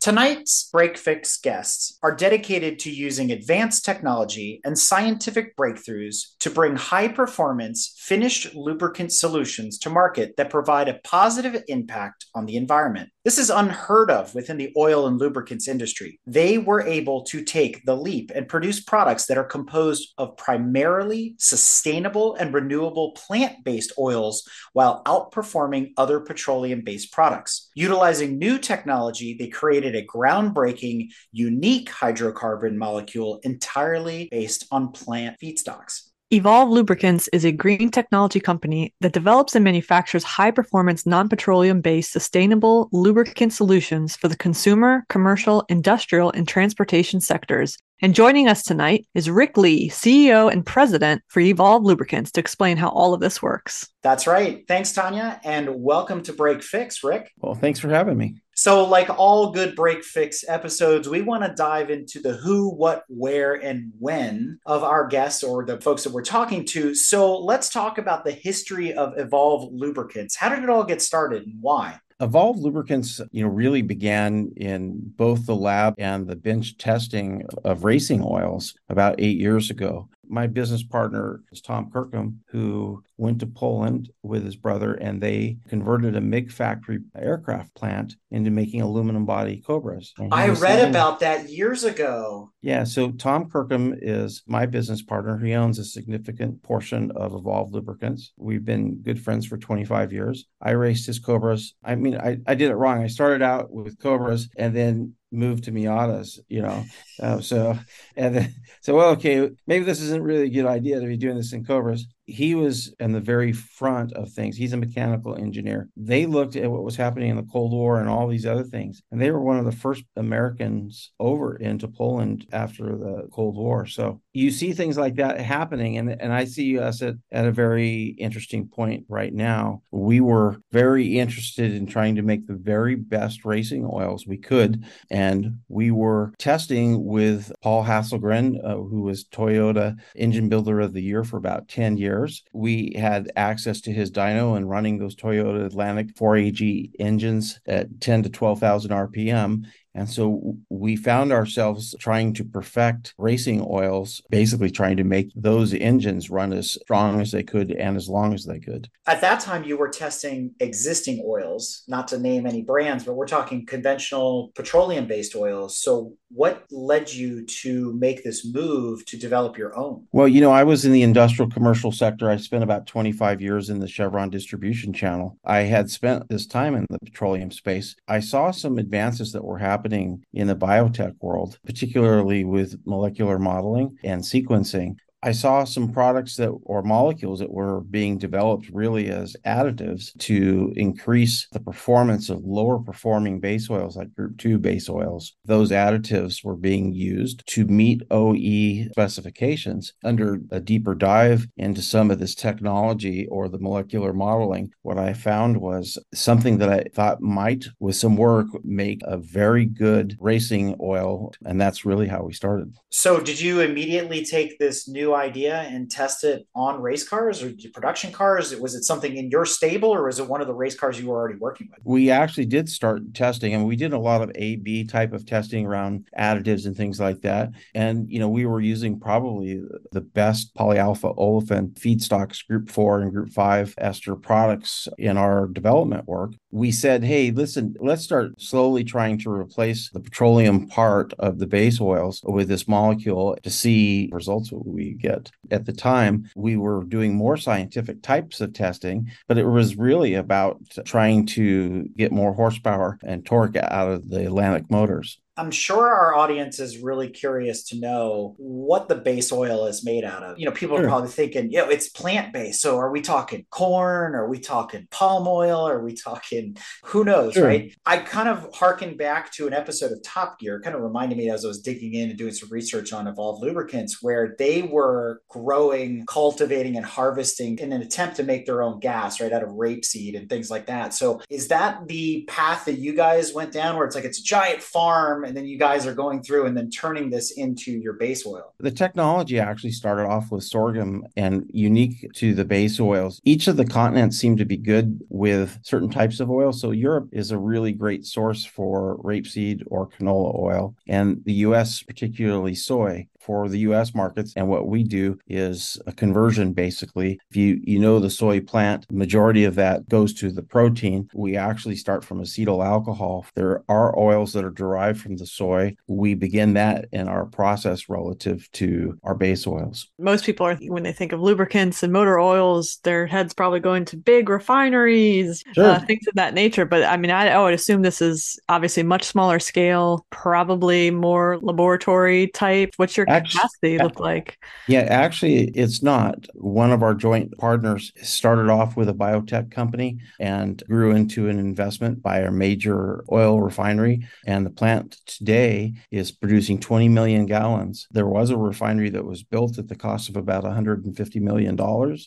Tonight's Break Fix guests are dedicated to using advanced technology and scientific breakthroughs to bring high performance finished lubricant solutions to market that provide a positive impact on the environment. This is unheard of within the oil and lubricants industry. They were able to take the leap and produce products that are composed of primarily sustainable and renewable plant based oils while outperforming other petroleum based products. Utilizing new technology, they created a groundbreaking, unique hydrocarbon molecule entirely based on plant feedstocks. Evolve Lubricants is a green technology company that develops and manufactures high performance, non petroleum based sustainable lubricant solutions for the consumer, commercial, industrial, and transportation sectors. And joining us tonight is Rick Lee, CEO and president for Evolve Lubricants, to explain how all of this works. That's right. Thanks, Tanya, and welcome to Break Fix, Rick. Well, thanks for having me. So, like all good break fix episodes, we want to dive into the who, what, where, and when of our guests or the folks that we're talking to. So, let's talk about the history of Evolve Lubricants. How did it all get started and why? Evolve Lubricants, you know, really began in both the lab and the bench testing of racing oils about eight years ago my business partner is Tom Kirkham, who went to Poland with his brother and they converted a MiG factory aircraft plant into making aluminum body Cobras. I read saying, about that years ago. Yeah. So Tom Kirkham is my business partner. He owns a significant portion of Evolve Lubricants. We've been good friends for 25 years. I raced his Cobras. I mean, I, I did it wrong. I started out with Cobras and then moved to Miatas, you know. Uh, so and then so well, okay, maybe this isn't really a good idea to be doing this in Cobras he was in the very front of things. He's a mechanical engineer. They looked at what was happening in the Cold War and all these other things, and they were one of the first Americans over into Poland after the Cold War. So you see things like that happening, and and I see us at, at a very interesting point right now. We were very interested in trying to make the very best racing oils we could, and we were testing with Paul Hasselgren, uh, who was Toyota Engine Builder of the Year for about ten years years. We had access to his dyno and running those Toyota Atlantic 4AG engines at 10 to 12,000 RPM. And so we found ourselves trying to perfect racing oils, basically trying to make those engines run as strong as they could and as long as they could. At that time, you were testing existing oils, not to name any brands, but we're talking conventional petroleum based oils. So, what led you to make this move to develop your own? Well, you know, I was in the industrial commercial sector. I spent about 25 years in the Chevron distribution channel. I had spent this time in the petroleum space. I saw some advances that were happening happening in the biotech world, particularly with molecular modeling and sequencing. I saw some products that or molecules that were being developed really as additives to increase the performance of lower performing base oils like group 2 base oils. Those additives were being used to meet OE specifications. Under a deeper dive into some of this technology or the molecular modeling, what I found was something that I thought might with some work make a very good racing oil and that's really how we started. So did you immediately take this new idea and test it on race cars or production cars? Was it something in your stable or was it one of the race cars you were already working with? We actually did start testing and we did a lot of A B type of testing around additives and things like that. And, you know, we were using probably the best polyalpha olefin feedstocks, group four and group five ester products in our development work. We said, hey, listen, let's start slowly trying to replace the petroleum part of the base oils with this molecule to see results we get. At the time, we were doing more scientific types of testing, but it was really about trying to get more horsepower and torque out of the Atlantic motors. I'm sure our audience is really curious to know what the base oil is made out of. You know, people sure. are probably thinking, you know, it's plant based. So are we talking corn? Are we talking palm oil? Are we talking who knows, sure. right? I kind of harken back to an episode of Top Gear, kind of reminded me as I was digging in and doing some research on evolved Lubricants, where they were growing, cultivating, and harvesting in an attempt to make their own gas, right, out of rapeseed and things like that. So is that the path that you guys went down where it's like it's a giant farm and then you guys are going through and then turning this into your base oil? The technology actually started off with sorghum and unique to the base oils. Each of the continents seem to be good with certain types of oil. So Europe is a really great source for rapeseed or canola oil, and the US, particularly soy for the US markets. And what we do is a conversion basically. If you you know the soy plant, majority of that goes to the protein. We actually start from acetyl alcohol. There are oils that are derived from the soy. We begin that in our process relative to our base oils. Most people are when they think of lubricants and motor oils, their heads probably going to big refineries, sure. uh, things of that nature. But I mean, I, I would assume this is obviously much smaller scale, probably more laboratory type. What's your capacity look like? Yeah, actually, it's not. One of our joint partners started off with a biotech company and grew into an investment by a major oil refinery. And the plant today is producing 20 million gallons. There was a refinery that was built at the cost of about $150 million.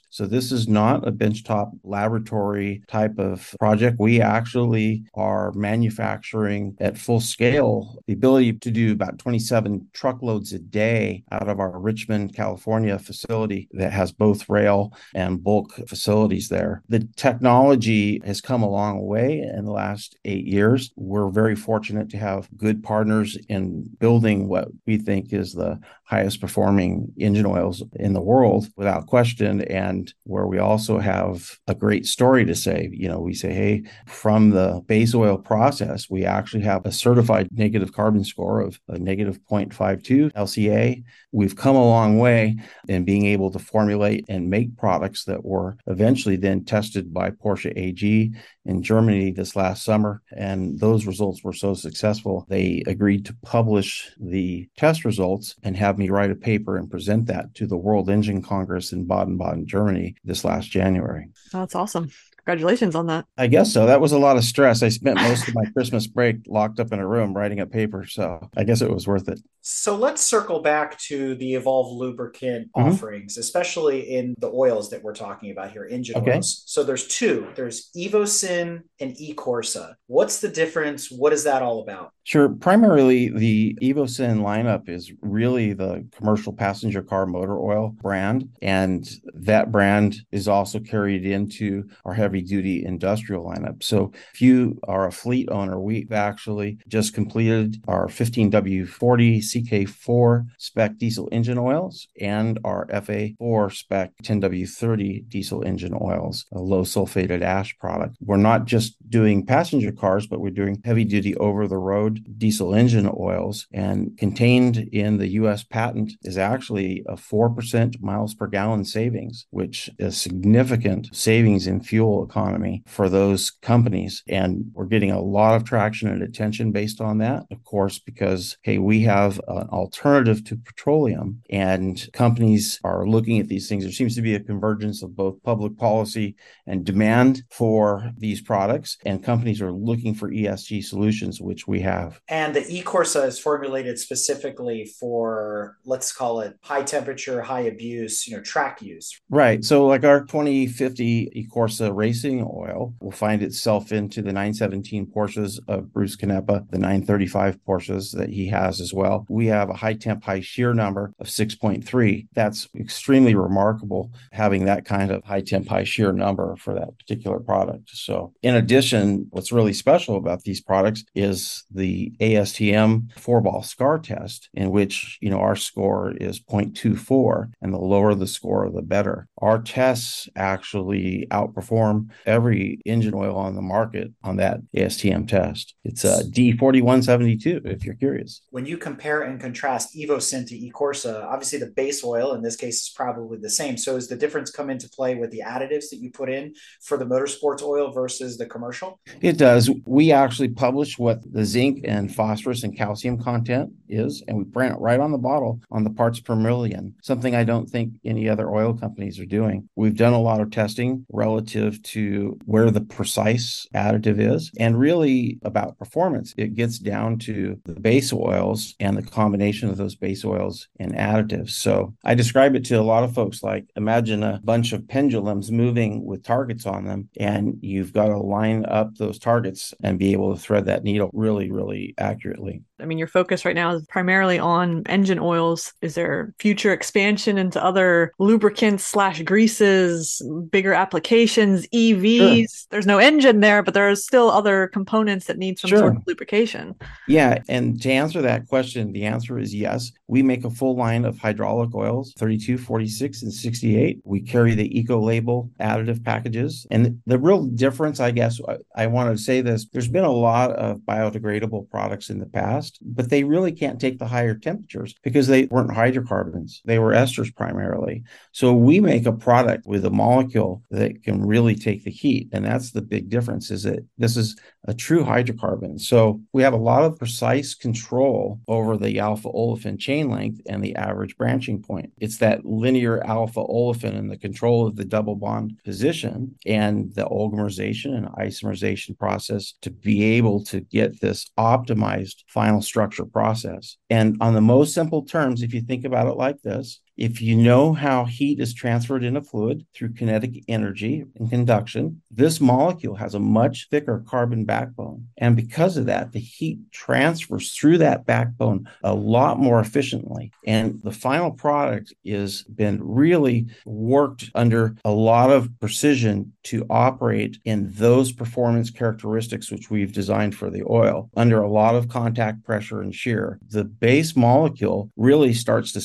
So this is not a benchtop laboratory type of project. We actually are manufacturing at full scale the ability to do about 27 truckloads a day day out of our Richmond, California facility that has both rail and bulk facilities there. The technology has come a long way in the last eight years. We're very fortunate to have good partners in building what we think is the highest performing engine oils in the world without question and where we also have a great story to say you know we say hey from the base oil process we actually have a certified negative carbon score of a negative 0.52 lca We've come a long way in being able to formulate and make products that were eventually then tested by Porsche AG in Germany this last summer. And those results were so successful, they agreed to publish the test results and have me write a paper and present that to the World Engine Congress in Baden Baden, Germany this last January. That's awesome. Congratulations on that. I guess so. That was a lot of stress. I spent most of my Christmas break locked up in a room writing a paper. So I guess it was worth it. So let's circle back to the Evolve lubricant mm-hmm. offerings, especially in the oils that we're talking about here, engine okay. oils. So there's two there's Evosyn and eCorsa. What's the difference? What is that all about? Sure. Primarily, the Evosyn lineup is really the commercial passenger car motor oil brand. And that brand is also carried into our heavy duty industrial lineup. So if you are a fleet owner, we've actually just completed our 15W40 CK4 spec diesel engine oils and our FA4 spec 10W30 diesel engine oils, a low sulfated ash product. We're not just doing passenger cars, but we're doing heavy duty over the road diesel engine oils. And contained in the US patent is actually a 4% miles per gallon savings, which is significant savings in fuel economy for those companies. And we're getting a lot of traction and attention based on that, of course, because, hey, we have an alternative to petroleum and companies are looking at these things. There seems to be a convergence of both public policy and demand for these products, and companies are looking for ESG solutions, which we have. And the eCorsa is formulated specifically for, let's call it high temperature, high abuse, you know, track use. Right. So, like our 2050 eCorsa racing oil will find itself into the 917 Porsches of Bruce Canepa, the 935 Porsches that he has as well. We have a high temp, high shear number of 6.3. That's extremely remarkable having that kind of high temp, high shear number for that particular product. So, in addition, what's really special about these products is the ASTM four ball scar test, in which, you know, our score is 0.24, and the lower the score, the better. Our tests actually outperform every engine oil on the market on that ASTM test. It's a D4172, if you're curious. When you compare and contrast Evosyn to eCorsa, obviously the base oil in this case is probably the same. So, is the difference come into play with the additives that you put in for the motorsports oil versus the commercial? It does. We actually publish what the zinc and phosphorus and calcium content is, and we print it right on the bottle on the parts per million, something I don't think any other oil companies are doing. We've done a lot of testing relative to where the precise additive is and really about performance. It gets down to the base oils and the combination of those base oils and additives. So I describe it to a lot of folks like imagine a bunch of pendulums moving with targets on them, and you've got to line up those targets and be able to thread that needle really, really accurately. I mean, your focus right now is primarily on engine oils. Is there future expansion into other lubricants slash greases, bigger applications, EVs? Sure. There's no engine there, but there are still other components that need some sure. sort of lubrication. Yeah. And to answer that question, the answer is yes. We make a full line of hydraulic oils 32, 46, and 68. We carry the eco label additive packages. And the real difference, I guess, I, I want to say this there's been a lot of biodegradable products in the past but they really can't take the higher temperatures because they weren't hydrocarbons. They were esters primarily. So we make a product with a molecule that can really take the heat. And that's the big difference is that this is a true hydrocarbon. So we have a lot of precise control over the alpha olefin chain length and the average branching point. It's that linear alpha olefin and the control of the double bond position and the oligomerization and isomerization process to be able to get this optimized final structure process. And on the most simple terms, if you think about it like this, if you know how heat is transferred in a fluid through kinetic energy and conduction, this molecule has a much thicker carbon backbone. And because of that, the heat transfers through that backbone a lot more efficiently. And the final product is been really worked under a lot of precision to operate in those performance characteristics which we've designed for the oil under a lot of contact pressure and shear. The base molecule really starts to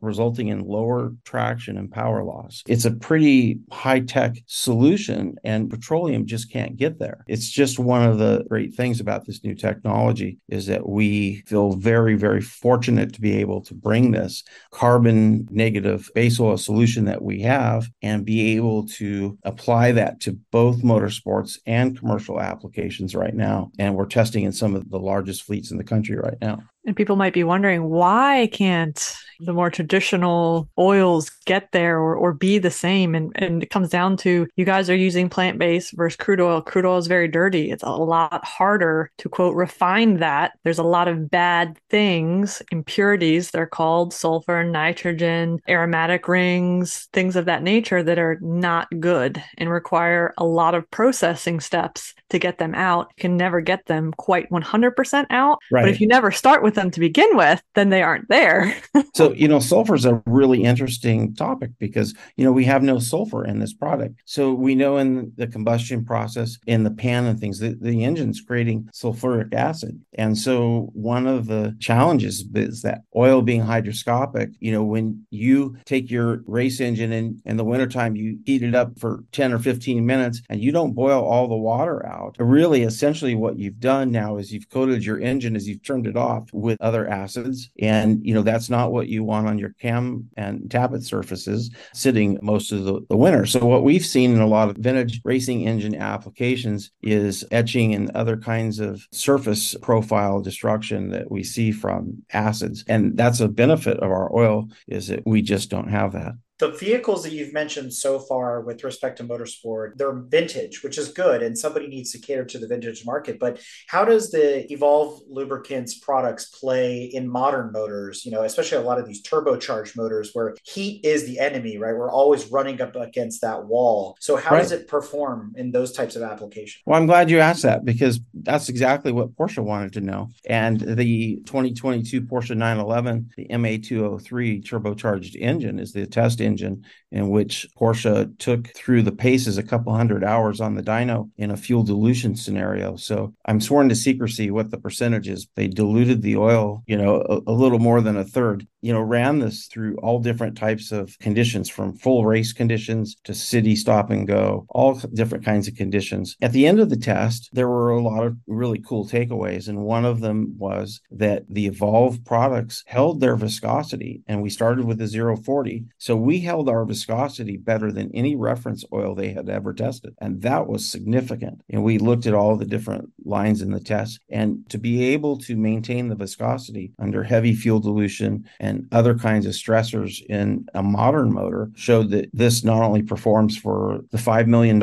resulting in lower traction and power loss. It's a pretty high tech solution, and petroleum just can't get there. It's just one of the great things about this new technology is that we feel very, very fortunate to be able to bring this carbon negative base oil solution that we have and be able to apply that to both motorsports and commercial applications right now. And we're testing in some of the largest fleets in the country right now. And people might be wondering why can't the more traditional oils get there or, or be the same? And, and it comes down to you guys are using plant based versus crude oil. Crude oil is very dirty. It's a lot harder to quote refine that. There's a lot of bad things, impurities, they're called sulfur, nitrogen, aromatic rings, things of that nature that are not good and require a lot of processing steps to get them out. You can never get them quite 100% out. Right. But if you never start with them to begin with, then they aren't there. so, you know, sulfur is a really interesting topic because, you know, we have no sulfur in this product. So we know in the combustion process, in the pan and things, the, the engine's creating sulfuric acid. And so one of the challenges is that oil being hygroscopic, you know, when you take your race engine and in the wintertime, you heat it up for 10 or 15 minutes and you don't boil all the water out. Really, essentially what you've done now is you've coated your engine as you've turned it off with other acids. And, you know, that's not what you want on your cam and tappet surfaces sitting most of the, the winter. So what we've seen in a lot of vintage racing engine applications is etching and other kinds of surface profile destruction that we see from acids. And that's a benefit of our oil is that we just don't have that the vehicles that you've mentioned so far with respect to motorsport they're vintage which is good and somebody needs to cater to the vintage market. But how does the evolve lubricants products play in modern motors? You know especially a lot of these turbocharged motors where heat is the enemy right? We're always running up against that wall. So how right. does it perform in those types of applications? Well i'm glad you asked that because that's exactly what porsche wanted to know. And the 2022 porsche 911 the ma203 turbocharged engine is the test engine engine in which Porsche took through the paces a couple hundred hours on the dyno in a fuel dilution scenario. So I'm sworn to secrecy what the percentage is. They diluted the oil, you know, a, a little more than a third, you know, ran this through all different types of conditions from full race conditions to city stop and go, all different kinds of conditions. At the end of the test, there were a lot of really cool takeaways. And one of them was that the Evolve products held their viscosity and we started with a 040. So we held our viscosity better than any reference oil they had ever tested. And that was significant. And we looked at all the different lines in the test. And to be able to maintain the viscosity under heavy fuel dilution and other kinds of stressors in a modern motor showed that this not only performs for the $5 million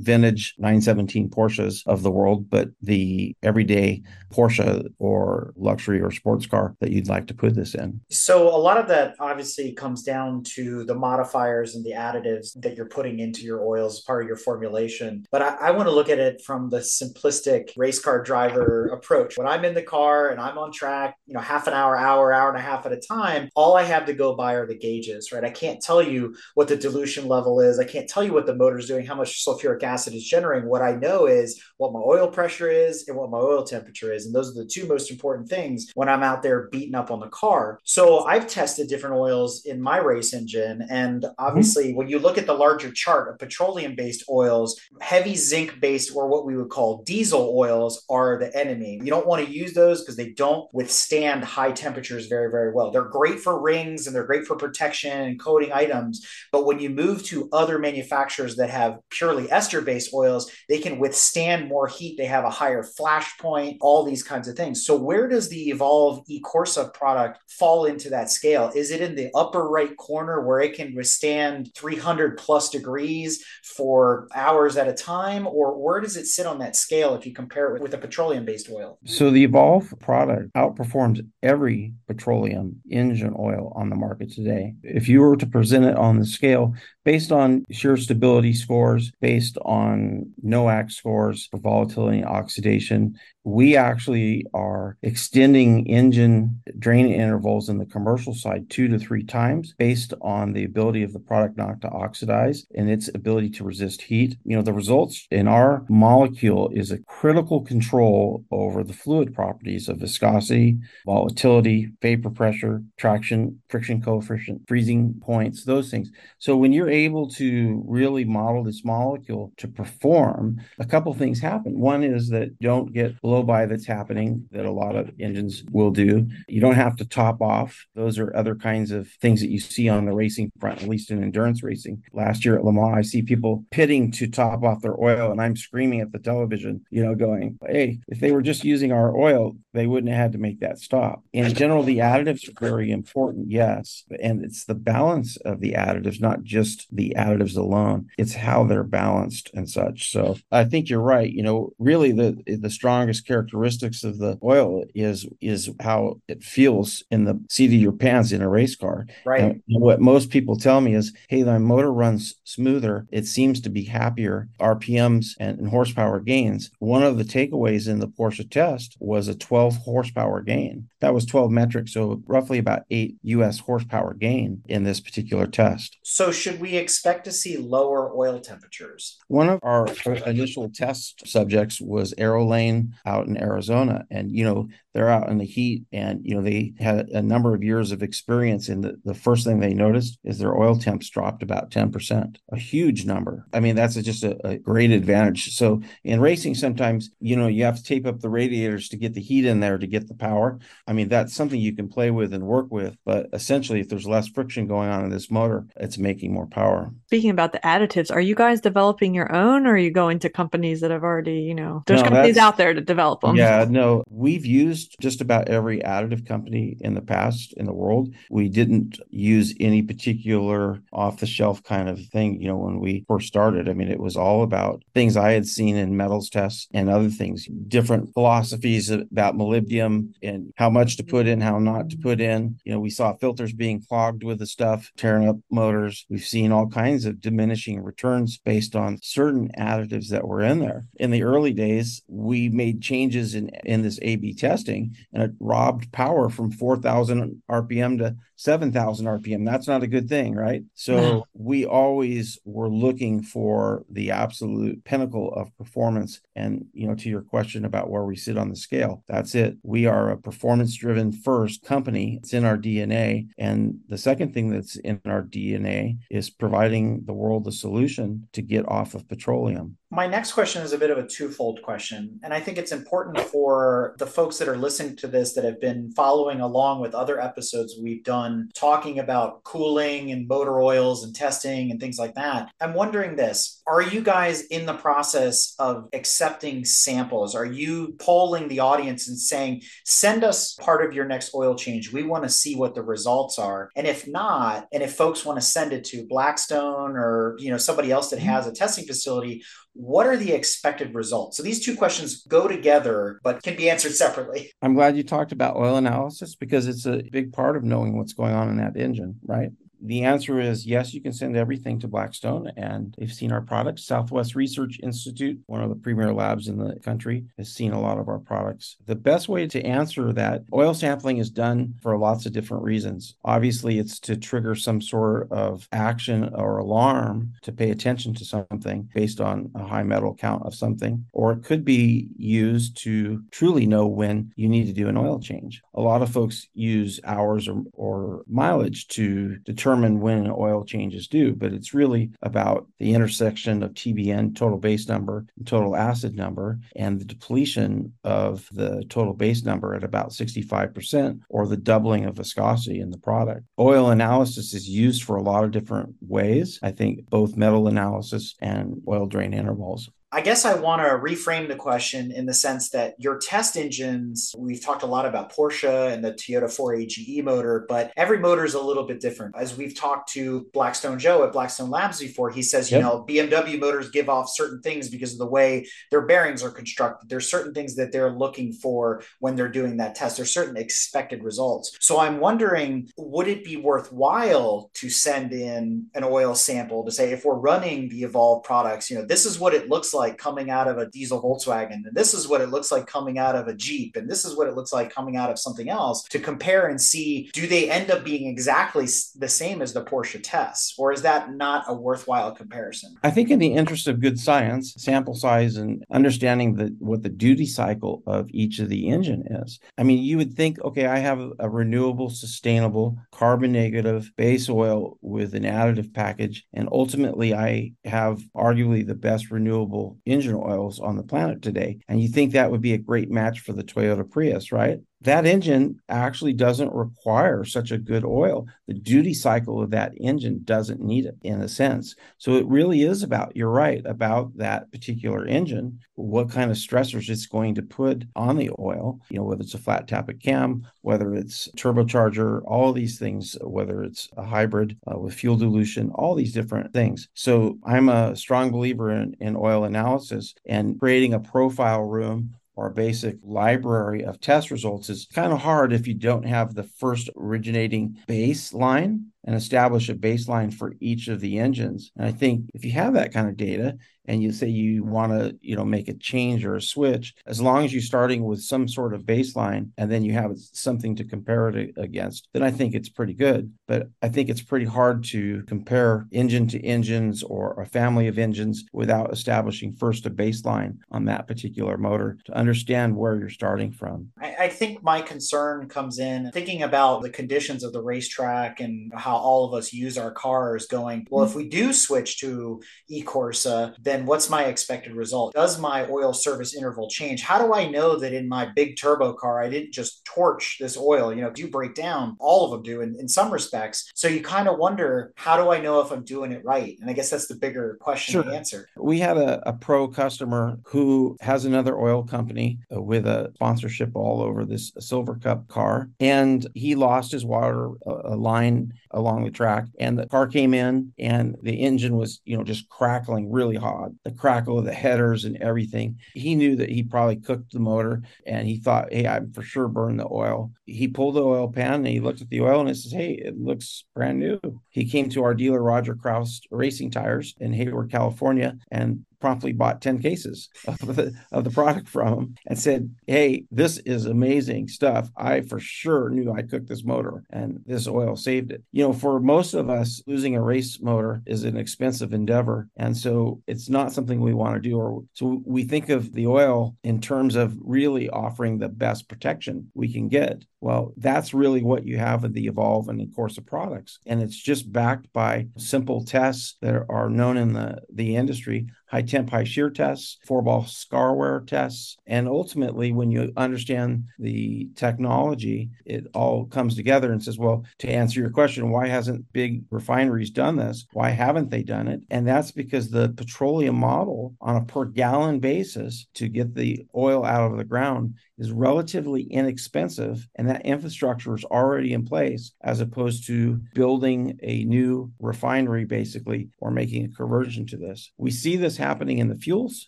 vintage 917 Porsches of the world, but the everyday Porsche or luxury or sports car that you'd like to put this in. So, a lot of that obviously comes down to the modifiers and the additives that you're putting into your oils part of your formulation. But I, I want to look at it from the simplistic race car driver approach. When I'm in the car and I'm on track, you know, half an hour, hour, hour and a half at a time, all I have to go by are the gauges, right? I can't tell you what the dilution level is. I can't tell you what the motor is doing, how much sulfuric acid is generating. What I know is what my oil pressure is and what my oil temperature is. And those are the two most important things when I'm out there beating up on the car. So I've tested different oils in my race engine. And obviously, mm-hmm. when you look at the larger chart of petroleum based oils, heavy zinc based or what we would call diesel oils are the enemy. You don't want to use those because they don't withstand high temperatures very, very well. They're great for rings and they're great for protection and coating items. But when you move to other manufacturers that have purely ester based oils, they can withstand more heat. They have a higher flash point, all these kinds of things. So, where does the Evolve eCorsa product fall into that scale? Is it in the upper right corner where it can withstand 300 plus degrees for hours at a time? Or where does it sit on that scale if you compare it with, a petroleum based oil? So, the Evolve product outperforms every petroleum engine oil on the market today. If you were to present it on the scale, based on shear stability scores, based on NOACK scores for volatility and oxidation. We actually are extending engine drain intervals in the commercial side two to three times based on the ability of the product not to oxidize and its ability to resist heat. You know, the results in our molecule is a critical control over the fluid properties of viscosity, volatility, vapor pressure, traction, friction coefficient, freezing points, those things. So when you're able to really model this molecule to perform, a couple things happen. One is that don't get blow by that's happening that a lot of engines will do. You don't have to top off. Those are other kinds of things that you see on the racing front, at least in endurance racing. Last year at Le Mans, I see people pitting to top off their oil, and I'm screaming at the television, you know, going, hey, if they were just using our oil, they wouldn't have had to make that stop. In general, the additives are very important, yes, and it's the balance of the additives, not just the additives alone. It's how they're balanced and such. So I think you're right. You know, really the the strongest characteristics of the oil is is how it feels in the seat of your pants in a race car. Right. And what most people tell me is, hey, my motor runs smoother. It seems to be happier RPMs and, and horsepower gains. One of the takeaways in the Porsche test was a 12 horsepower gain. That was 12 metric, so roughly about eight US horsepower gain in this particular test. So should we expect to see lower oil temperatures? One of our initial test subjects was Aerolane out in Arizona. And, you know, they're out in the heat and, you know, they had a number of years of experience. And the, the first thing they noticed is their oil temps dropped about 10%, a huge number. I mean, that's a, just a, a great advantage. So in racing, sometimes, you know, you have to tape up the radiators to get the heat in there to get the power. I mean, that's something you can play with and work with. But essentially, if there's less friction going on in this motor, it's making more power. Speaking about the additives, are you guys developing your own or are you going to companies that have already, you know, there's no, companies out there to develop them? Yeah, no, we've used just about every additive company in the past in the world. We didn't use any particular off the shelf kind of thing, you know, when we first started. I mean, it was all about things I had seen in metals tests and other things, different philosophies about molybdenum and how much to put in, how not to put in. You know, we saw filters being clogged with the stuff, tearing up motors. We've seen all kinds of diminishing returns based on certain additives that were in there. In the early days, we made changes in, in this A B testing and it robbed power from 4,000 RPM to 7,000 RPM. That's not a good thing, right? So no. we always were looking for the absolute pinnacle of performance. And, you know, to your question about where we sit on the scale, that's it. We are a performance driven first company. It's in our DNA. And the second thing that's in our DNA is providing the world a solution to get off of petroleum. My next question is a bit of a twofold question. And I think it's important for the folks that are listening to this that have been following along with other episodes we've done talking about cooling and motor oils and testing and things like that. I'm wondering this Are you guys in the process of accepting samples? Are you polling the audience and saying, send us part of your next oil change? We want to see what the results are. And if not, and if folks want to send it to Blackstone or you know somebody else that has a testing facility, what are the expected results? So these two questions go together, but can be answered separately. I'm glad you talked about oil analysis because it's a big part of knowing what's going on in that engine, right? The answer is yes, you can send everything to Blackstone, and they've seen our products. Southwest Research Institute, one of the premier labs in the country, has seen a lot of our products. The best way to answer that oil sampling is done for lots of different reasons. Obviously, it's to trigger some sort of action or alarm to pay attention to something based on a high metal count of something, or it could be used to truly know when you need to do an oil change. A lot of folks use hours or, or mileage to determine determine when an oil change is due, but it's really about the intersection of TBN, total base number, and total acid number, and the depletion of the total base number at about 65%, or the doubling of viscosity in the product. Oil analysis is used for a lot of different ways. I think both metal analysis and oil drain intervals I guess I want to reframe the question in the sense that your test engines, we've talked a lot about Porsche and the Toyota 4AGE motor, but every motor is a little bit different. As we've talked to Blackstone Joe at Blackstone Labs before, he says, yep. you know, BMW motors give off certain things because of the way their bearings are constructed. There's certain things that they're looking for when they're doing that test. There's certain expected results. So I'm wondering, would it be worthwhile to send in an oil sample to say, if we're running the Evolve products, you know, this is what it looks like like coming out of a diesel Volkswagen, and this is what it looks like coming out of a Jeep, and this is what it looks like coming out of something else to compare and see do they end up being exactly the same as the Porsche tests, or is that not a worthwhile comparison? I think, in the interest of good science, sample size and understanding the, what the duty cycle of each of the engine is. I mean, you would think, okay, I have a renewable, sustainable, carbon negative base oil with an additive package, and ultimately I have arguably the best renewable engine oils on the planet today. And you think that would be a great match for the Toyota Prius, right? That engine actually doesn't require such a good oil. The duty cycle of that engine doesn't need it in a sense. So it really is about, you're right, about that particular engine, what kind of stressors it's going to put on the oil, you know, whether it's a flat tappet cam, whether it's turbocharger, all these things, whether it's a hybrid uh, with fuel dilution, all these different things. So I'm a strong believer in, in oil analysis and creating a profile room or basic library of test results is kind of hard if you don't have the first originating baseline and establish a baseline for each of the engines. And I think if you have that kind of data and you say you want to, you know, make a change or a switch, as long as you're starting with some sort of baseline and then you have something to compare it against, then I think it's pretty good. But I think it's pretty hard to compare engine to engines or a family of engines without establishing first a baseline on that particular motor to understand where you're starting from. I, I think my concern comes in thinking about the conditions of the racetrack and how all of us use our cars going, well, if we do switch to e-Corsa, then then what's my expected result? Does my oil service interval change? How do I know that in my big turbo car, I didn't just torch this oil? You know, do break down? All of them do in, in some respects. So you kind of wonder, how do I know if I'm doing it right? And I guess that's the bigger question sure. to answer. We had a, a pro customer who has another oil company uh, with a sponsorship all over this Silver Cup car, and he lost his water uh, line along the track, and the car came in, and the engine was, you know, just crackling really hot the crackle of the headers and everything. He knew that he probably cooked the motor and he thought, hey, I'm for sure burned the oil. He pulled the oil pan and he looked at the oil and he says, hey, it looks brand new. He came to our dealer, Roger Kraus Racing Tires in Hayward, California, and promptly bought 10 cases of the, of the product from him and said, Hey, this is amazing stuff. I for sure knew I cooked this motor and this oil saved it. You know, for most of us, losing a race motor is an expensive endeavor. And so it's not something we want to do. Or so we think of the oil in terms of really offering the best protection we can get. Well, that's really what you have in the Evolve and the Corsa products. And it's just backed by simple tests that are known in the, the industry high temp, high shear tests, four ball scar wear tests. And ultimately, when you understand the technology, it all comes together and says, well, to answer your question, why hasn't big refineries done this? Why haven't they done it? And that's because the petroleum model on a per gallon basis to get the oil out of the ground is relatively inexpensive and that infrastructure is already in place as opposed to building a new refinery basically or making a conversion to this. We see this happening in the fuels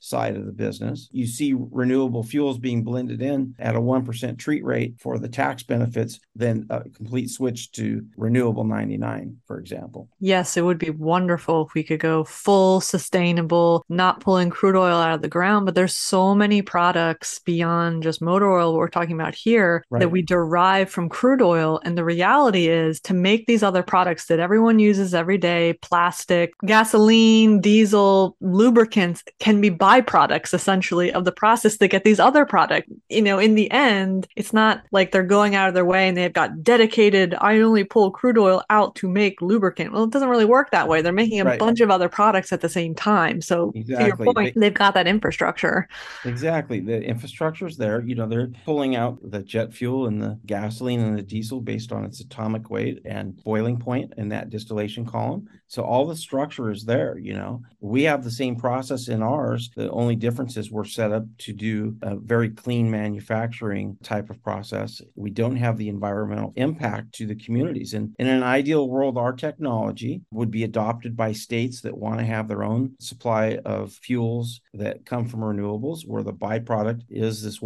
side of the business. You see renewable fuels being blended in at a 1% treat rate for the tax benefits, then a complete switch to renewable 99, for example. Yes, it would be wonderful if we could go full sustainable, not pulling crude oil out of the ground, but there's so many products beyond just motor oil, what we're talking about here, right. that we derive from crude oil. And the reality is to make these other products that everyone uses every day, plastic, gasoline, diesel, lubricants can be byproducts essentially of the process that get these other products. You know, in the end, it's not like they're going out of their way and they've got dedicated, I only pull crude oil out to make lubricant. Well, it doesn't really work that way. They're making a right. bunch of other products at the same time. So exactly. to your point, they, have got that infrastructure. Exactly. The infrastructure is there. You know, they're pulling out the jet fuel and the gasoline and the diesel based on its atomic weight and boiling point in that distillation column. So all the structure is there, you know. We have the same process in ours. The only difference is we're set up to do a very clean manufacturing type of process. We don't have the environmental impact to the communities. And in an ideal world, our technology would be adopted by states that want to have their own supply of fuels that come from renewables, where the byproduct is this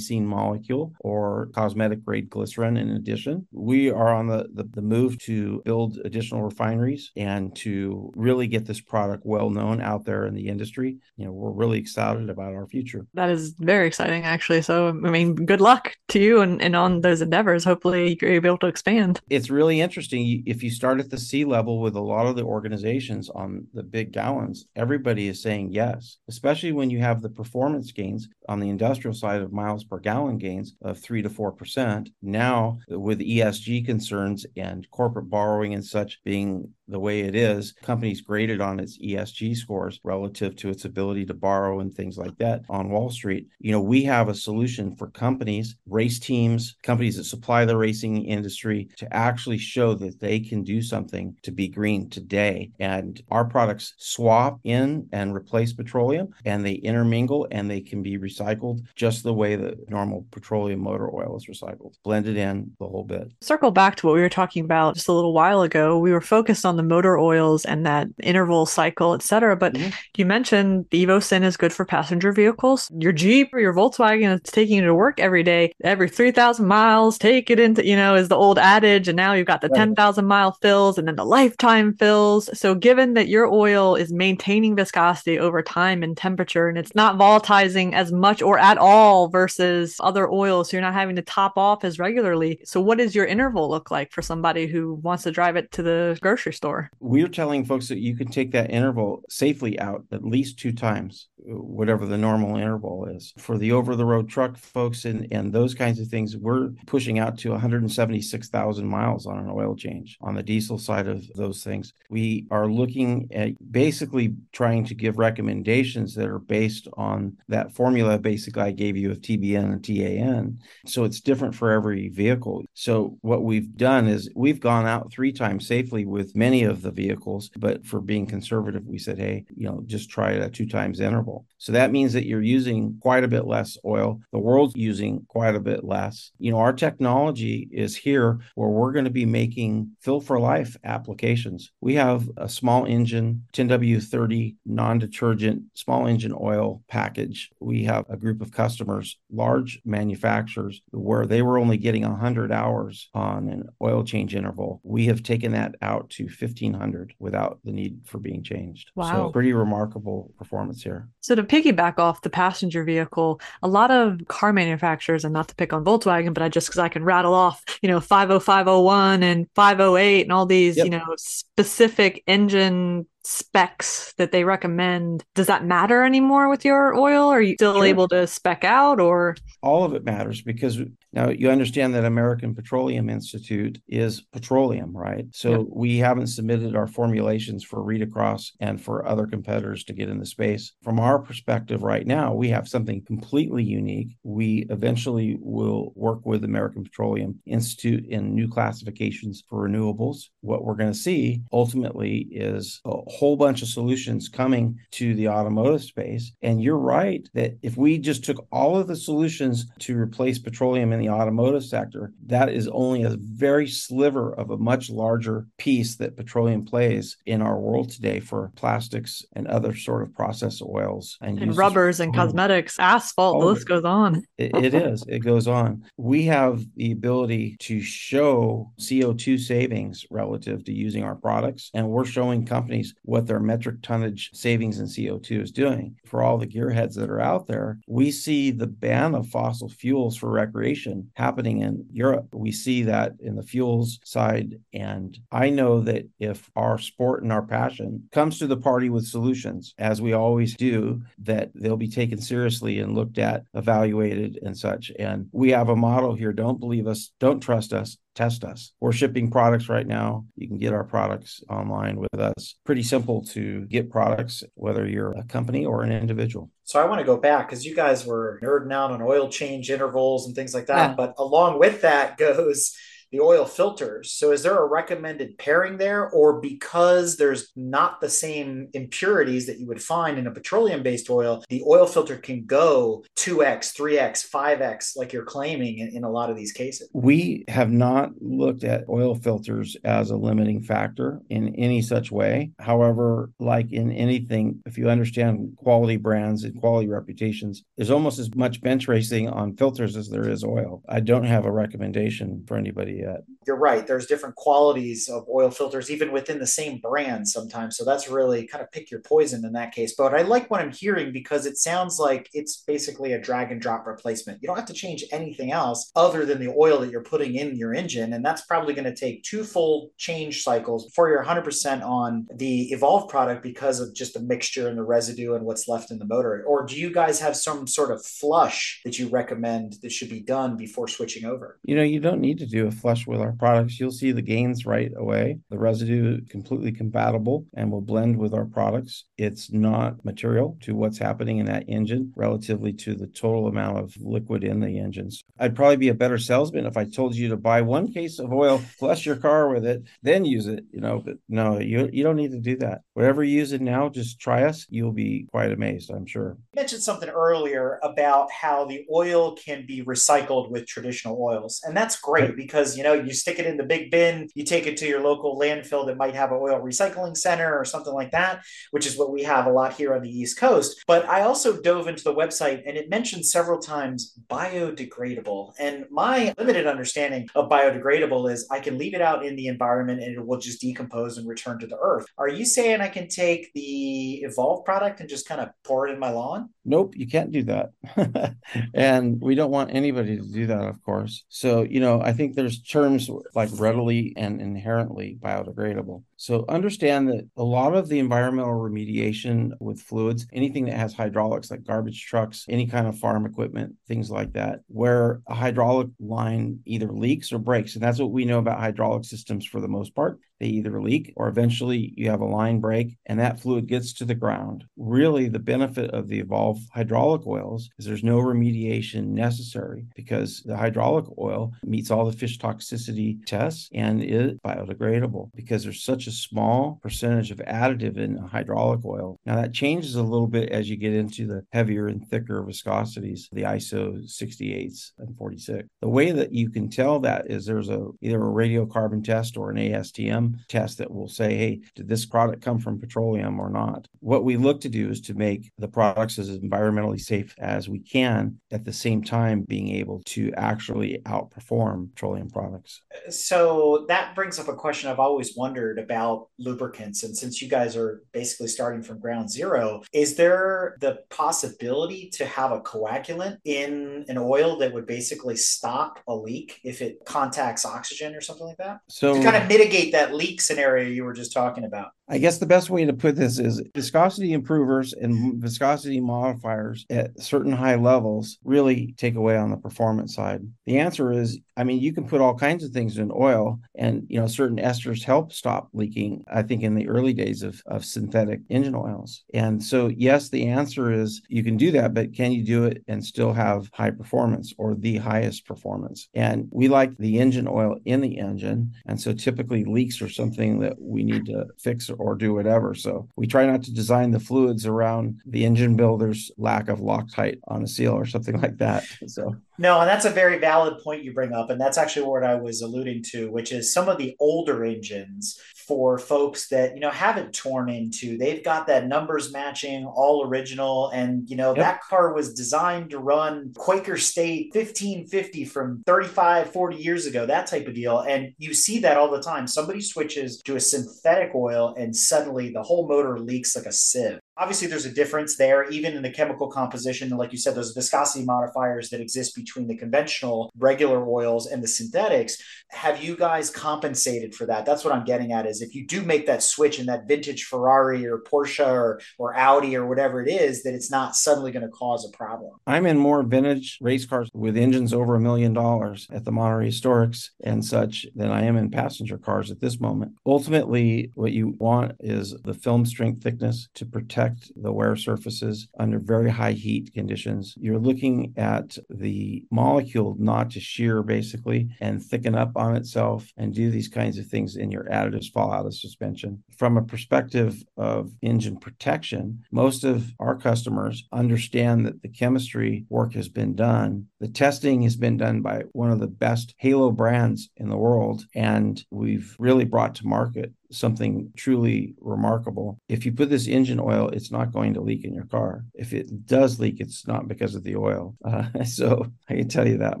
1-decene molecule or cosmetic grade glycerin in addition. We are on the, the, the move to build additional refineries and to really get this product well known out there in the industry. You know, we're really excited about our future. That is very exciting, actually. So, I mean, good luck to you and, and on those endeavors. Hopefully, you're able to expand. It's really interesting. If you start at the C-level with a lot of the organizations on the big gallons, everybody is saying yes, especially when you have the performance gains on the industrial side of miles per gallon gains of three to four percent. Now, with ESG concerns and corporate borrowing and such being the way it is, companies graded on its ESG scores relative to its ability to borrow and things like that on Wall Street. You know, we have a solution for companies, race teams, companies that supply the racing industry to actually show that they can do something to be green today. And our products swap in and replace petroleum and they intermingle and they can be recycled just the way that normal petroleum motor oil is recycled, blended in the whole bit. Circle back to what we were talking about just a little while ago. We were focused on the motor oils and that interval cycle, et cetera. But mm-hmm. you mentioned the Evosyn is good for passenger vehicles. Your Jeep or your Volkswagen is taking you to work every day, every 3,000 miles, take it into, you know, is the old adage. And now you've got the right. 10,000 mile fills and then the lifetime fills. So given that your oil is maintaining viscosity over time and temperature and it's not volatilizing as much or at all versus other oils, so you're not having to top off as regularly. So what does your interval look like for somebody who wants to drive it to the grocery store? We're telling folks that you can take that interval safely out at least two times, whatever the normal interval is. For the over the road truck folks and, and those kinds of things, we're pushing out to 176,000 miles on an oil change. On the diesel side of those things, we are looking at basically trying to give recommendations that are based on that formula basically I gave you of TBN and TAN. So it's different for every vehicle. So what we've done is we've gone out three times safely with many of the vehicles, but for being conservative, we said, hey, you know, just try it at two times interval. So that means that you're using quite a bit less oil. The world's using quite a bit less. You know, our technology is here where we're going to be making fill for life applications. We have a small engine 10W30 non detergent small engine oil package. We have a group of customers, large manufacturers, where they were only getting 100 hours on an oil change interval. We have taken that out to 1500 without the need for being changed. Wow. So pretty remarkable performance here. So to piggyback off the passenger vehicle, a lot of car manufacturers, and not to pick on Volkswagen, but I just because I can rattle off, you know, 50501 and 508 and all these, yep. you know, specific engine specs that they recommend does that matter anymore with your oil are you still sure. able to spec out or all of it matters because Now, you understand that American Petroleum Institute is petroleum, right? So we haven't submitted our formulations for read across and for other competitors to get in the space. From our perspective right now, we have something completely unique. We eventually will work with American Petroleum Institute in new classifications for renewables. What we're going to see ultimately is a whole bunch of solutions coming to the automotive space. And you're right that if we just took all of the solutions to replace petroleum in the automotive sector, that is only a very sliver of a much larger piece that petroleum plays in our world today for plastics and other sort of process oils and, and rubbers and oh. cosmetics, asphalt, the oh. list goes on. it, it is. It goes on. We have the ability to show CO2 savings relative to using our products, and we're showing companies what their metric tonnage savings in CO2 is doing. For all the gearheads that are out there, we see the ban of fossil fuels for recreation happening in Europe. We see that in the fuels side. And I know that if our sport and our passion comes to the party with solutions, as we always do, that they'll be taken seriously and looked at, evaluated, and such. And we have a model here don't believe us, don't trust us, test us. We're shipping products right now. You can get our products online with us. Pretty simple to get products, whether you're a company or an individual. So I want to go back because you guys were nerding out on oil change intervals and things like that. Yeah. But along with that goes the oil filters. So is there a recommended pairing there, or because there's not the same impurities that you would find in a petroleum based oil, the oil filter can go 2x, 3x, 5x, like you're claiming in, in a lot of these cases? We have not looked at oil filters as a limiting factor in any such way. However, like in anything, if you understand quality brands and quality reputations, there's almost as much bench racing on filters as there is oil. I don't have a recommendation for anybody yet. You're right. There's different qualities of oil filters, even within the same brand sometimes. So that's really kind of pick your poison in that case. But I like what I'm hearing because it sounds like it's basically a drag and drop replacement. You don't have to change anything else other than the oil that you're putting in your engine. And that's probably going to take two full change cycles before you're 100% on the Evolve product because of just the mixture and the residue and what's left in the motor. Or do you guys have some sort of flush that you recommend that should be done before switching over? You know, you don't need to do a flush with our products, you'll see the gains right away. The residue completely compatible and will blend with our products. It's not material to what's happening in that engine relatively to the total amount of liquid in the engines. I'd probably be a better salesman if I told you to buy one case of oil, flush your car with it, then use it. You know, but no, you you don't need to do that. Whatever you use it now, just try us. You'll be quite amazed, I'm sure. You mentioned something earlier about how the oil can be recycled with traditional oils. And that's great because you know you stick it in the big bin, you take it to your local landfill that might have an oil recycling center or something like that, which is what we have a lot here on the East Coast. But I also dove into the website and it mentioned several times biodegradable. And my limited understanding of biodegradable is I can leave it out in the environment and it will just decompose and return to the earth. Are you saying I can take the Evolve product and just kind of pour it in my lawn? Nope, you can't do that. and we don't want anybody to do that, of course. So, you know, I think there's terms like readily and inherently biodegradable. So understand that a lot of the environmental remediation with fluids, anything that has hydraulics like garbage trucks, any kind of farm equipment, things like that, where a hydraulic line either leaks or breaks. And that's what we know about hydraulic systems for the most part. They either leak or eventually you have a line break and that fluid gets to the ground. Really, the benefit of the Evolve hydraulic oils is there's no remediation necessary because the hydraulic oil meets all the fish toxicity tests and is biodegradable because there's such a small percentage of additive in hydraulic oil. Now that changes a little bit as you get into the heavier and thicker viscosities, the ISO 68s and 46. The way that you can tell that is there's a either a radiocarbon test or an ASTM test that will say, hey, did this product come from petroleum or not? What we look to do is to make the products as environmentally safe as we can at the same time being able to actually outperform petroleum products. So that brings up a question I've always wondered about about lubricants. And since you guys are basically starting from ground zero, is there the possibility to have a coagulant in an oil that would basically stop a leak if it contacts oxygen or something like that? So to kind of mitigate that leak scenario you were just talking about? I guess the best way to put this is viscosity improvers and viscosity modifiers at certain high levels really take away on the performance side. The answer is, I mean, you can put all kinds of things in oil and, you know, certain esters help stop leaking, I think in the early days of, of synthetic engine oils. And so, yes, the answer is you can do that, but can you do it and still have high performance or the highest performance? And we like the engine oil in the engine. And so typically leaks are something that we need to fix or do whatever. So we try not to design the fluids around the engine builder's lack of Loctite on a seal or something like that. So no, and that's a very valid point you bring up. And that's actually what I was alluding to, which is some of the older engines for folks that, you know, haven't torn into. They've got that numbers matching, all original. And, you know, yep. that car was designed to run Quaker State 1550 from 35, 40 years ago, that type of deal. And you see that all the time. Somebody switches to a synthetic oil and suddenly the whole motor leaks like a sieve. Obviously, there's a difference there, even in the chemical composition. Like you said, those viscosity modifiers that exist between the conventional regular oils and the synthetics. Have you guys compensated for that? That's what I'm getting at is if you do make that switch in that vintage Ferrari or Porsche or, or Audi or whatever it is, that it's not suddenly going to cause a problem. I'm in more vintage race cars with engines over a million dollars at the Monterey Historics and such than I am in passenger cars at this moment. Ultimately, what you want is the film strength thickness to protect protect the wear surfaces under very high heat conditions. You're looking at the molecule not to shear basically and thicken up on itself and do these kinds of things in your additives fall out of suspension. From a perspective of engine protection, most of our customers understand that the chemistry work has been done. The testing has been done by one of the best halo brands in the world, and we've really brought to market something truly remarkable. If you put this engine oil, it's not going to leak in your car. If it does leak, it's not because of the oil. Uh, so I can tell you that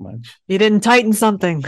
much. You didn't tighten something.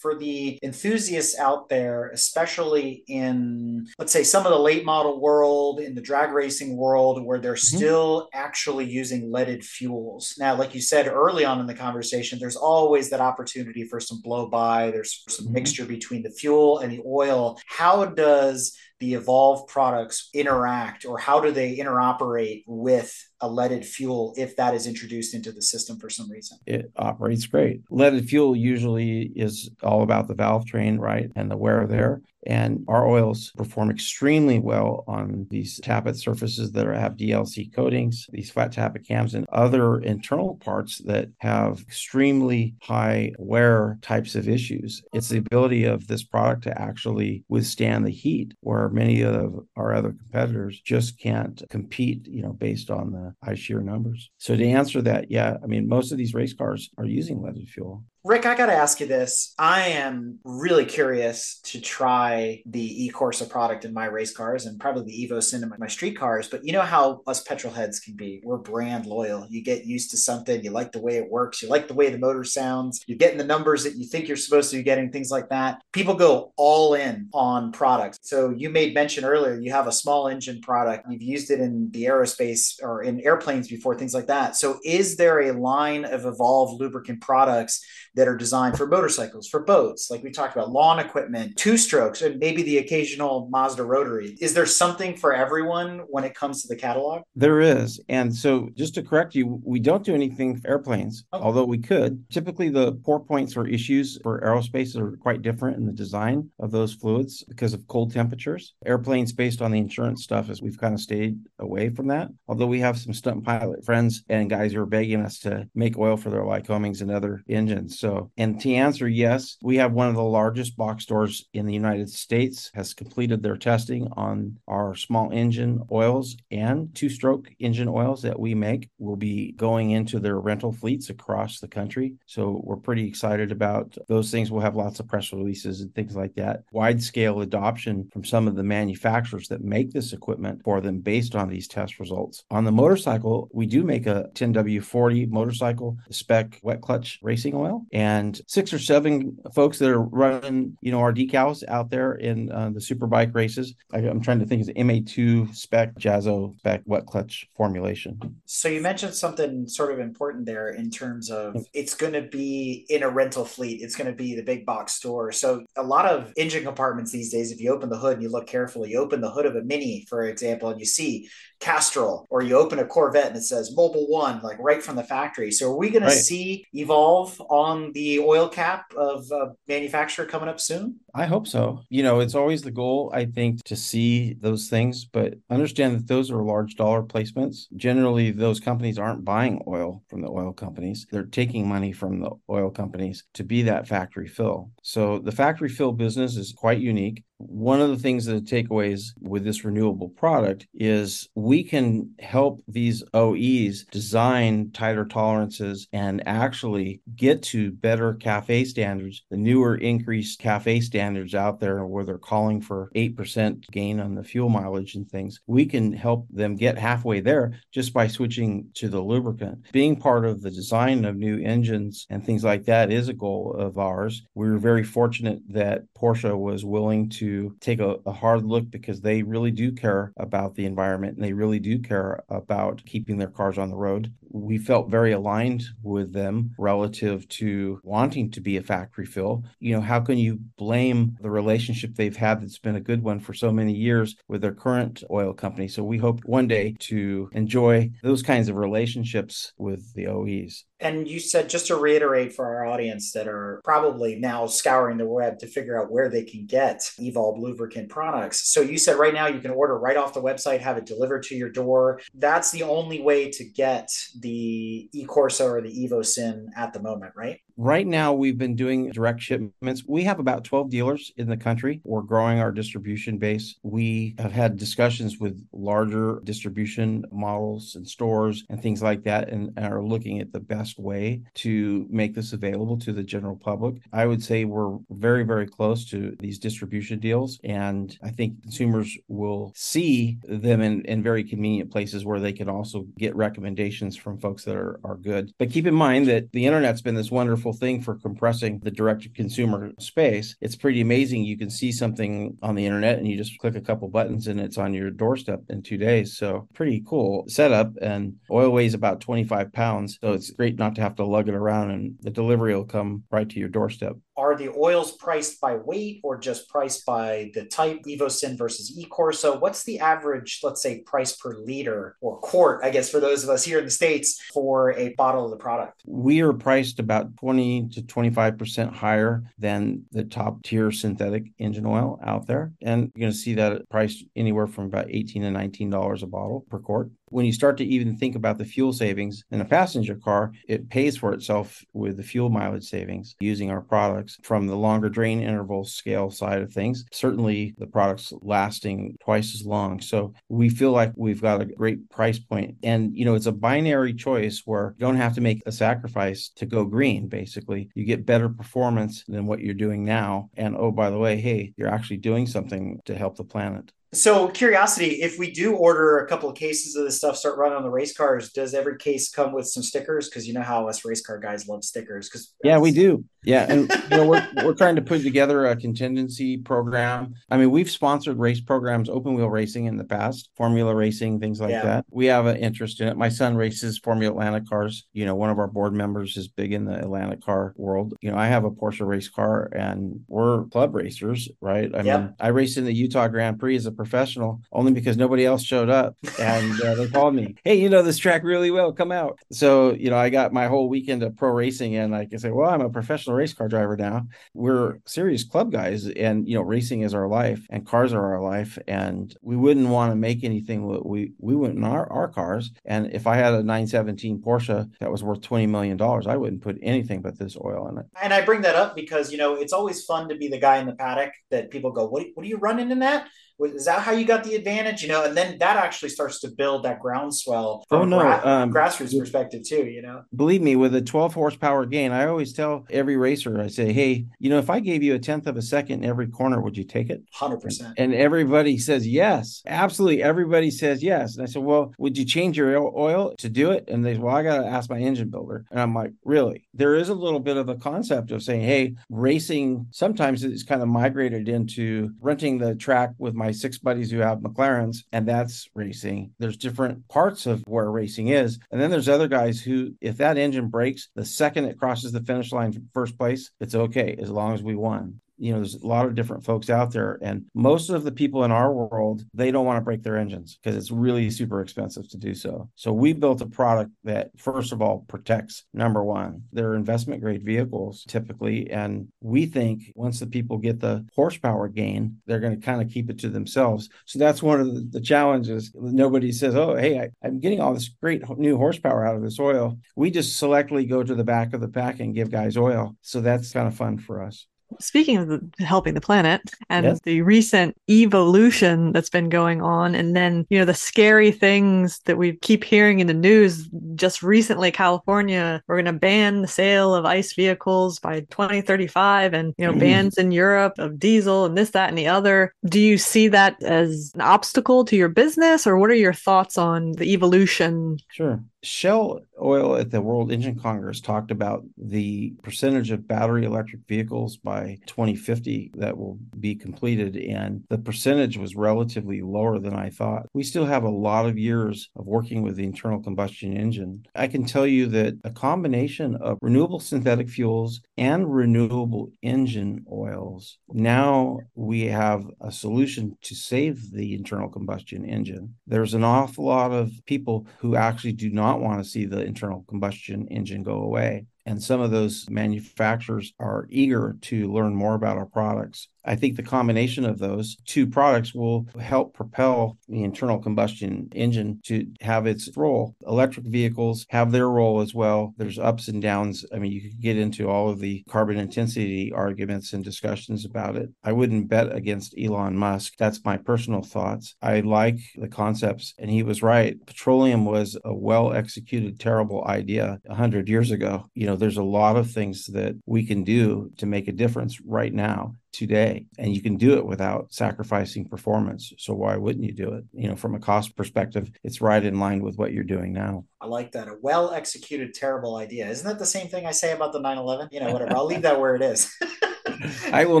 For the enthusiasts out there, especially in, let's say, some of the late model world, in the drag racing world, where they're mm-hmm. still actually using leaded fuels. Now, like you said early on in the conversation, there's always that opportunity for some blow by, there's some mm-hmm. mixture between the fuel and the oil. How does the Evolve products interact or how do they interoperate with a leaded fuel if that is introduced into the system for some reason? It operates great. Leaded fuel usually is all about the valve train, right? And the wear there. And our oils perform extremely well on these tappet surfaces that have DLC coatings, these flat tappet cams, and other internal parts that have extremely high wear types of issues. It's the ability of this product to actually withstand the heat, where many of our other competitors just can't compete, you know, based on the high shear numbers. So to answer that, yeah, I mean, most of these race cars are using leaded fuel. Rick, I got to ask you this. I am really curious to try the eCorsa product in my race cars and probably the Evo Syn in my street cars. But you know how us petrol heads can be. We're brand loyal. You get used to something, you like the way it works, you like the way the motor sounds, you're getting the numbers that you think you're supposed to be getting, things like that. People go all in on products. So you made mention earlier, you have a small engine product. You've used it in the aerospace or in airplanes before, things like that. So is there a line of Evolve lubricant products? That are designed for motorcycles, for boats, like we talked about, lawn equipment, two strokes, and maybe the occasional Mazda rotary. Is there something for everyone when it comes to the catalog? There is. And so, just to correct you, we don't do anything for airplanes, okay. although we could. Typically, the pour points or issues for aerospace are quite different in the design of those fluids because of cold temperatures. Airplanes, based on the insurance stuff, is we've kind of stayed away from that. Although we have some stunt pilot friends and guys who are begging us to make oil for their Lycomings and other engines. So, and to answer yes, we have one of the largest box stores in the United States has completed their testing on our small engine oils and two stroke engine oils that we make will be going into their rental fleets across the country. So we're pretty excited about those things. We'll have lots of press releases and things like that. Wide scale adoption from some of the manufacturers that make this equipment for them based on these test results. On the motorcycle, we do make a 10W40 motorcycle spec wet clutch racing oil and six or seven folks that are running, you know, our decals out there in uh, the superbike races. I, am trying to think is MA2 spec, JASO spec, wet clutch formulation. So you mentioned something sort of important there in terms of it's going to be in a rental fleet. It's going to be the big box store. So a lot of engine compartments these days, if you open the hood and you look carefully, you open the hood of a Mini, for example, and you see Castrol, or you open a Corvette and it says Mobil One, like right from the factory. So are we going right. to see Evolve on the oil cap of a manufacturer coming up soon? I hope so. You know, it's always the goal, I think, to see those things, but understand that those are large dollar placements. Generally, those companies aren't buying oil from the oil companies. They're taking money from the oil companies to be that factory fill. So the factory fill business is quite unique one of the things that the takeaways with this renewable product is we can help these OEs design tighter tolerances and actually get to better CAFE standards, the newer increased CAFE standards out there where they're calling for 8% gain on the fuel mileage and things. We can help them get halfway there just by switching to the lubricant. Being part of the design of new engines and things like that is a goal of ours. We were very fortunate that Porsche was willing to to take a, a, hard look because they really do care about the environment and they really do care about keeping their cars on the road. We felt very aligned with them relative to wanting to be a factory fill. You know, how can you blame the relationship they've had that's been a good one for so many years with their current oil company? So we hope one day to enjoy those kinds of relationships with the OEs. And you said, just to reiterate for our audience that are probably now scouring the web to figure out where they can get Evolve lubricant products. So you said right now you can order right off the website, have it delivered to your door. That's the only way to get the eCorsa or the EvoSyn at the moment, right? Right now, we've been doing direct shipments. We have about 12 dealers in the country. We're growing our distribution base. We have had discussions with larger distribution models and stores and things like that, and, are looking at the best way to make this available to the general public. I would say we're very, very close to these distribution deals, and I think consumers will see them in, in very convenient places where they can also get recommendations from folks that are, are good. But keep in mind that the internet's been this wonderful wonderful thing for compressing the direct to consumer space. It's pretty amazing. You can see something on the internet and you just click a couple buttons and it's on your doorstep in two days. So, pretty cool setup. And oil weighs about 25 pounds. So, it's great not to have to lug it around and the delivery will come right to your doorstep are the oils priced by weight or just priced by the type evosyn versus ecorsa what's the average let's say price per liter or quart i guess for those of us here in the states for a bottle of the product? We are priced about 20 to 25% higher than the top tier synthetic engine oil out there. And you're going to see that priced anywhere from about 18 to 19 dollars a bottle per quart when you start to even think about the fuel savings in a passenger car, it pays for itself with the fuel mileage savings using our products from the longer drain interval scale side of things. Certainly, the products lasting twice as long. So we feel like we've got a great price point. And, you know, it's a binary choice where you don't have to make a sacrifice to go green, basically. You get better performance than what you're doing now. And oh, by the way, hey, you're actually doing something to help the planet. So, curiosity: if we do order a couple of cases of this stuff, start running on the race cars, does every case come with some stickers? Because you know how us race car guys love stickers. Because yeah, we do. Yeah, and you know we're we're trying to put together a contingency program. I mean, we've sponsored race programs, open wheel racing in the past, Formula racing, things like yeah. that. We have an interest in it. My son races Formula Atlantic cars. You know, one of our board members is big in the Atlantic car world. You know, I have a Porsche race car, and we're club racers, right? I mean, I raced in the Utah Grand Prix as a professional only because nobody else showed up. And uh, they called me, hey, you know this track really well, come out. So, you know, I got my whole weekend of pro racing and I can say, well, I'm a professional race car driver now. We're serious club guys and, you know, racing is our life and cars are our life. And we wouldn't want to make anything we, we wouldn't our, our cars. And if I had a 917 Porsche that was worth $20 million, I wouldn't put anything but this oil in it. And I bring that up because, you know, it's always fun to be the guy in the paddock that people go, what, what are you running in that? Is that how you got the advantage? You know, and then that actually starts to build that groundswell Oh, from no, gra- um, grassroots perspective too. You know, believe me, with a 12 horsepower gain, I always tell every racer, I say, hey, you know, if I gave you a tenth of a second in every corner, would you take it? hundred percent. And everybody says yes. Absolutely. Everybody says yes. And I said, well, would you change your oil- oil to do it? And they said, well, I got to ask my engine builder. And I'm like, really? There is a little bit of a concept of saying, hey, racing sometimes it's kind of migrated into renting the track with my six buddies who have McLarens, and that's racing. There's different parts of where racing is. And then there's other guys who, if that engine breaks, the second it crosses the finish line first place, it's okay as long as we won you know there's a lot of different folks out there and most of the people in our world they don't want to break their engines because it's really super expensive to do so. So we built a product that first of all protects number one they're investment grade vehicles typically and we think once the people get the horsepower gain they're going to kind of keep it to themselves. So that's one of the, challenges. Nobody says oh hey I, i'm getting all this great new horsepower out of this oil. We just selectively go to the back of the pack and give guys oil. So that's kind of fun for us Speaking of the, helping the planet and Yes. the recent evolution that's been going on, and then, you know, the scary things that we keep hearing in the news. Just recently, California, we're going to ban the sale of ICE vehicles by 2035, and, you know, Mhm. bans in Europe of diesel and this, that, and the other. Do you see that as an obstacle to your business, or what are your thoughts on the evolution? Sure. Shell Oil at the World Engine Congress talked about the percentage of battery electric vehicles by 2050 that will be completed, and the percentage was relatively lower than I thought. We still have a lot of years of working with the internal combustion engine. I can tell you that a combination of renewable synthetic fuels and renewable engine oils, now we have a solution to save the internal combustion engine. There's an awful lot of people who actually do not want to see the internal combustion engine go away. And some of those manufacturers are eager to learn more about our products. I think the combination of those two products will help propel the internal combustion engine to have its role. Electric vehicles have their role as well. There's ups and downs. I mean, you could get into all of the carbon intensity arguments and discussions about it. I wouldn't bet against Elon Musk. That's my personal thoughts. I like the concepts, and he was right. Petroleum was a well executed, terrible idea 100 years ago. You know, there's a lot of things that we can do to make a difference right now today and you can do it without sacrificing performance so why wouldn't you do it you know from a cost perspective it's right in line with what you're doing now I like that. A well executed, terrible idea. Isn't that the same thing I say about the 911? You know, whatever. I'll leave that where it is. i will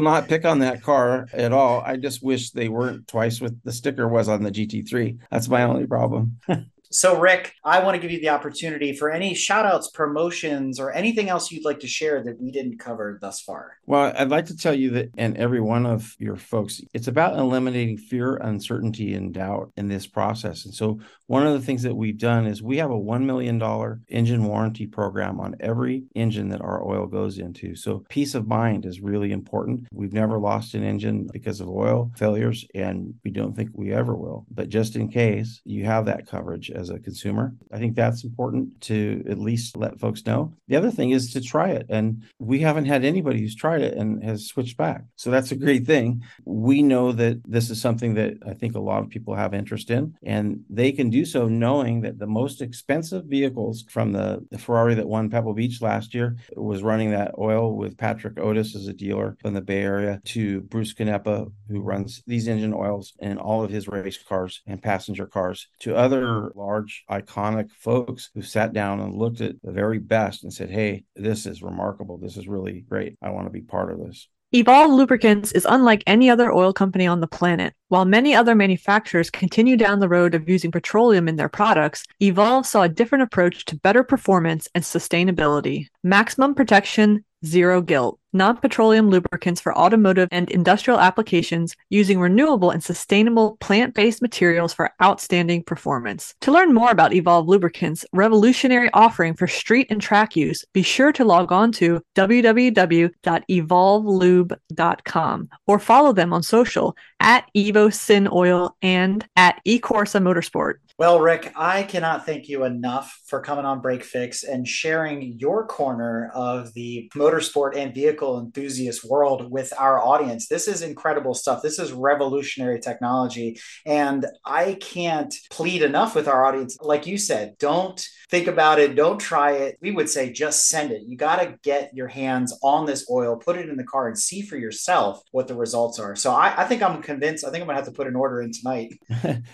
not pick on that car at all i just wish they weren't twice what the sticker was on the gt3 that's my only problem So, Rick, I want to give you the opportunity for any shout outs, promotions, or anything else you'd like to share that we didn't cover thus far. Well, I'd like to tell you that, and every one of your folks, it's about eliminating fear, uncertainty, and doubt in this process. And so, one of the things that we've done is we have a $1 million engine warranty program on every engine that our oil goes into. So, peace of mind is really important. We've never lost an engine because of oil failures, and we don't think we ever will. But just in case, you have that coverage as a consumer. I think that's important to at least let folks know. The other thing is to try it. And we haven't had anybody who's tried it and has switched back. So that's a great thing. We know that this is something that I think a lot of people have interest in, and they can do so knowing that the most expensive vehicles from the, the Ferrari that won Pebble Beach last year was running that oil with Patrick Ottis as a dealer from the Bay Area to Bruce Canepa, who runs these engine oils in all of his race cars and passenger cars, to other large, iconic folks who sat down and looked at the very best and said, Hey, this is remarkable. This is really great. I want to be part of this. Evolve Lubricants is unlike any other oil company on the planet. While many other manufacturers continue down the road of using petroleum in their products, Evolve saw a different approach to better performance and sustainability. Maximum protection, zero guilt. Non petroleum lubricants for automotive and industrial applications using renewable and sustainable plant based materials for outstanding performance. To learn more about Evolve Lubricants' revolutionary offering for street and track use, be sure to log on to www.evolvelube.com or follow them on social at EvoSyn Oil and at eCorsa Motorsport. Well, Rick, I cannot thank you enough for coming on Break Fix and sharing your corner of the motorsport and vehicle enthusiast world with our audience. This is incredible stuff. This is revolutionary technology. And I can't plead enough with our audience. Like you said, don't think about it, don't try it. We would say just send it. You got to get your hands on this oil, put it in the car, and see for yourself what the results are. So I, I think I'm convinced. I think I'm going to have to put an order in tonight.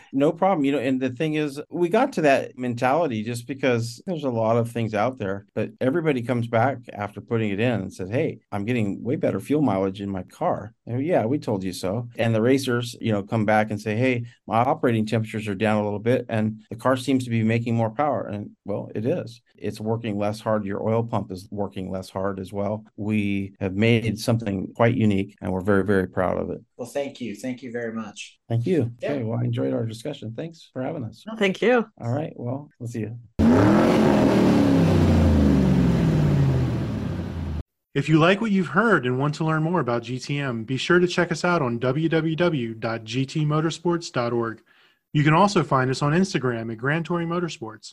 no problem. You know, and the thing is, we got to that mentality just because there's a lot of things out there, but everybody comes back after putting it in and says, Hey, I'm getting way better fuel mileage in my car. And yeah, we told you so. And the racers, you know, come back and say, Hey, my operating temperatures are down a little bit and the car seems to be making more power. And well, it is. It's working less hard. Your oil pump is working less hard as well. We have made something quite unique and we're very, very proud of it. Well, thank you. Thank you very much. Thank you. Yeah. Okay. Well, I enjoyed our discussion. Thanks for having us. Thank you. All right. Well, we'll see you. If you like what you've heard and want to learn more about GTM, be sure to check us out on www.gtmotorsports.org. You can also find us on Instagram at Grand Touring Motorsports.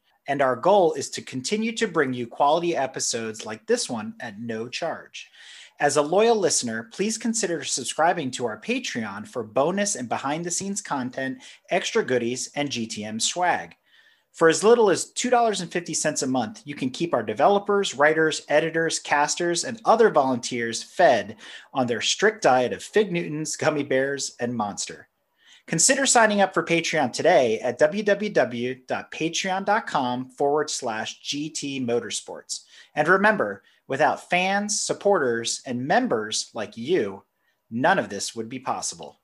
And our goal is to continue to bring you quality episodes like this one at no charge. As a loyal listener, please consider subscribing to our Patreon for bonus and behind the scenes content, extra goodies, and GTM swag. For as little as $2.50 a month, you can keep our developers, writers, editors, casters, and other volunteers fed on their strict diet of Fig Newtons, gummy bears, and monster. Consider signing up for Patreon today at www.patreon.com forward slash GT Motorsports. And remember, without fans, supporters, and members like you, none of this would be possible.